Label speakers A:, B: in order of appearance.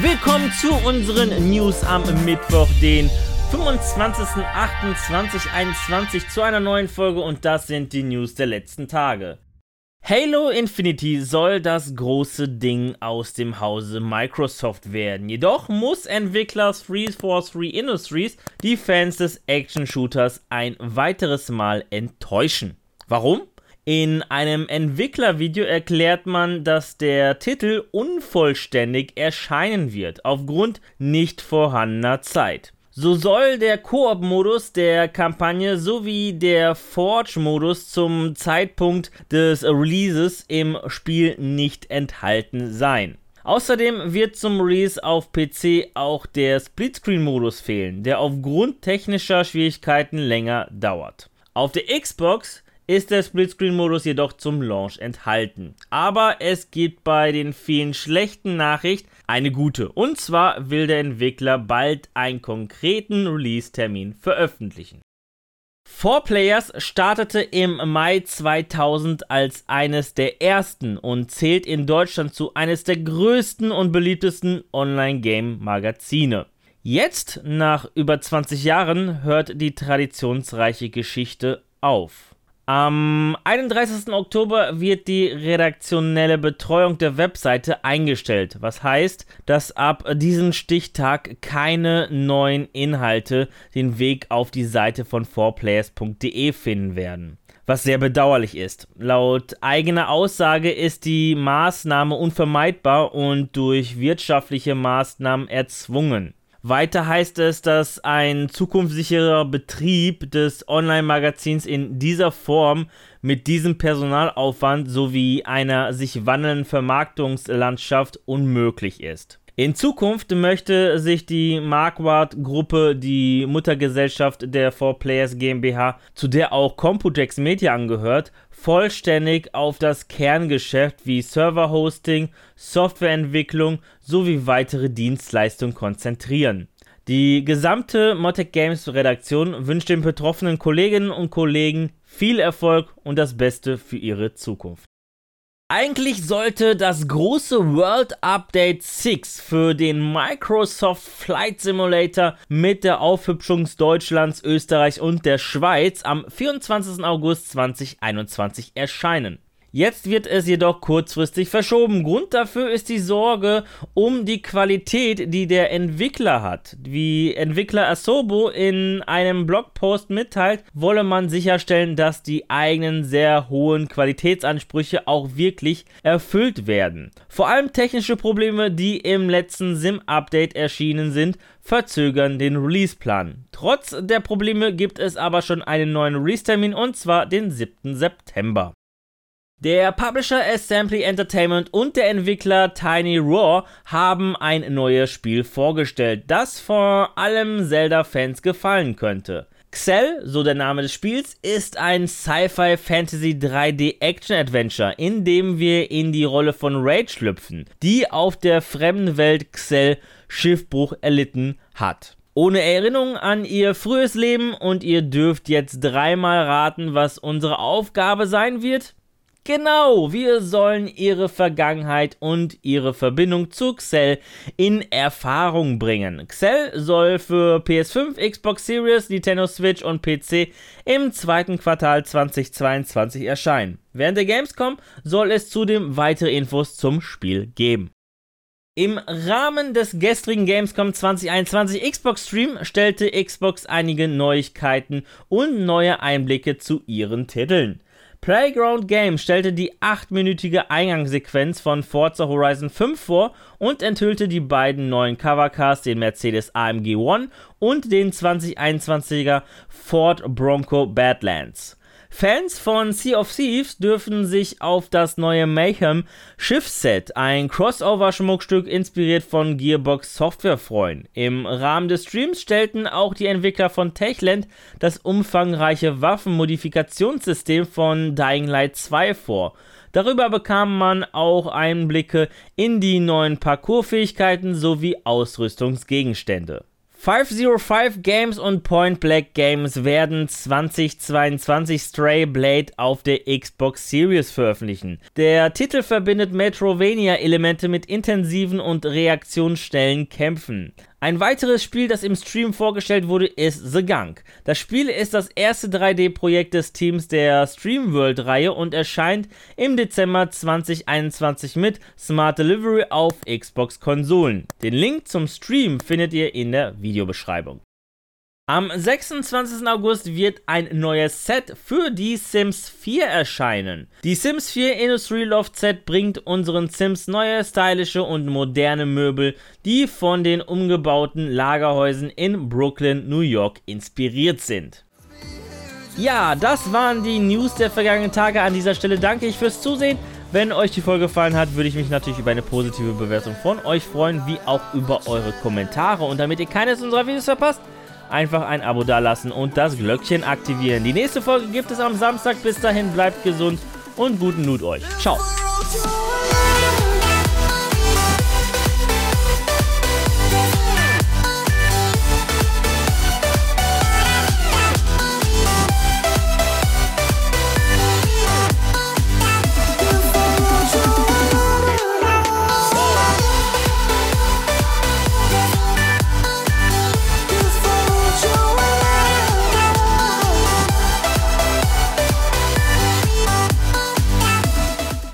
A: Willkommen zu unseren News am Mittwoch, den 25.08.2021 zu einer neuen Folge und das sind die News der letzten Tage. Halo Infinity soll das große Ding aus dem Hause Microsoft werden. Jedoch muss Entwickler 343 Industries die Fans des Action-Shooters ein weiteres Mal enttäuschen. Warum? In einem Entwicklervideo erklärt man, dass der Titel unvollständig erscheinen wird, aufgrund nicht vorhandener Zeit. So soll der Koop-Modus der Kampagne sowie der Forge-Modus zum Zeitpunkt des Releases im Spiel nicht enthalten sein. Außerdem wird zum Release auf PC auch der Splitscreen-Modus fehlen, der aufgrund technischer Schwierigkeiten länger dauert. Auf der Xbox ist der Splitscreen-Modus jedoch zum Launch enthalten. Aber es gibt bei den vielen schlechten Nachrichten eine gute. Und zwar will der Entwickler bald einen konkreten Release-Termin veröffentlichen. 4Players startete im Mai 2000 als eines der ersten und zählt in Deutschland zu eines der größten und beliebtesten Online-Game-Magazine. Jetzt, nach über 20 Jahren, hört die traditionsreiche Geschichte auf. Am 31. Oktober wird die redaktionelle Betreuung der Webseite eingestellt, was heißt, dass ab diesem Stichtag keine neuen Inhalte den Weg auf die Seite von 4players.de finden werden. Was sehr bedauerlich ist. Laut eigener Aussage ist die Maßnahme unvermeidbar und durch wirtschaftliche Maßnahmen erzwungen. Weiter heißt es, dass ein zukunftssicherer Betrieb des Online-Magazins in dieser Form mit diesem Personalaufwand sowie einer sich wandelnden Vermarktungslandschaft unmöglich ist. In Zukunft möchte sich die Marquardt-Gruppe, die Muttergesellschaft der 4Players GmbH, zu der auch Computex Media angehört, vollständig auf das Kerngeschäft wie Serverhosting, Softwareentwicklung sowie weitere Dienstleistungen konzentrieren. Die gesamte Motec Games Redaktion wünscht den betroffenen Kolleginnen und Kollegen viel Erfolg und das Beste für ihre Zukunft. Eigentlich sollte das große World Update 6 für den Microsoft Flight Simulator mit der Aufhübschung Deutschlands, Österreich und der Schweiz am 24. August 2021 erscheinen. Jetzt wird es jedoch kurzfristig verschoben. Grund dafür ist die Sorge um die Qualität, die der Entwickler hat. Wie Entwickler Asobo in einem Blogpost mitteilt, wolle man sicherstellen, dass die eigenen sehr hohen Qualitätsansprüche auch wirklich erfüllt werden. Vor allem technische Probleme, die im letzten SIM-Update erschienen sind, verzögern den Release-Plan. Trotz der Probleme gibt es aber schon einen neuen Release-Termin und zwar den 7. September. Der Publisher Assembly Entertainment und der Entwickler Tiny Raw haben ein neues Spiel vorgestellt, das vor allem Zelda-Fans gefallen könnte. Xel, so der Name des Spiels, ist ein Sci-Fi Fantasy 3D Action Adventure, in dem wir in die Rolle von Rage schlüpfen, die auf der fremden Welt Xel Schiffbruch erlitten hat. Ohne Erinnerung an ihr frühes Leben und ihr dürft jetzt dreimal raten, was unsere Aufgabe sein wird. Genau, wir sollen ihre Vergangenheit und ihre Verbindung zu Xell in Erfahrung bringen. Xell soll für PS5, Xbox Series, Nintendo Switch und PC im zweiten Quartal 2022 erscheinen. Während der Gamescom soll es zudem weitere Infos zum Spiel geben. Im Rahmen des gestrigen Gamescom 2021 Xbox Stream stellte Xbox einige Neuigkeiten und neue Einblicke zu ihren Titeln. Playground Games stellte die 8-minütige Eingangssequenz von Forza Horizon 5 vor und enthüllte die beiden neuen Covercars, den Mercedes AMG One und den 2021er Ford Bronco Badlands. Fans von Sea of Thieves dürfen sich auf das neue Mayhem Schiffsset, ein Crossover-Schmuckstück inspiriert von Gearbox Software, freuen. Im Rahmen des Streams stellten auch die Entwickler von Techland das umfangreiche Waffenmodifikationssystem von Dying Light 2 vor. Darüber bekam man auch Einblicke in die neuen Parkourfähigkeiten sowie Ausrüstungsgegenstände. 505 Games und Point Black Games werden 2022 Stray Blade auf der Xbox Series veröffentlichen. Der Titel verbindet Metrovania-Elemente mit intensiven und reaktionsstellen Kämpfen. Ein weiteres Spiel, das im Stream vorgestellt wurde, ist The Gunk. Das Spiel ist das erste 3D-Projekt des Teams der Streamworld-Reihe und erscheint im Dezember 2021 mit Smart Delivery auf Xbox-Konsolen. Den Link zum Stream findet ihr in der Videobeschreibung. Am 26. August wird ein neues Set für die Sims 4 erscheinen. Die Sims 4 Industry Loft Set bringt unseren Sims neue, stylische und moderne Möbel, die von den umgebauten Lagerhäusern in Brooklyn, New York inspiriert sind. Ja, das waren die News der vergangenen Tage. An dieser Stelle danke ich fürs Zusehen. Wenn euch die Folge gefallen hat, würde ich mich natürlich über eine positive Bewertung von euch freuen, wie auch über eure Kommentare. Und damit ihr keines unserer Videos verpasst, einfach ein Abo dalassen und das Glöckchen aktivieren. Die nächste Folge gibt es am Samstag. Bis dahin bleibt gesund und guten Loot euch. Ciao.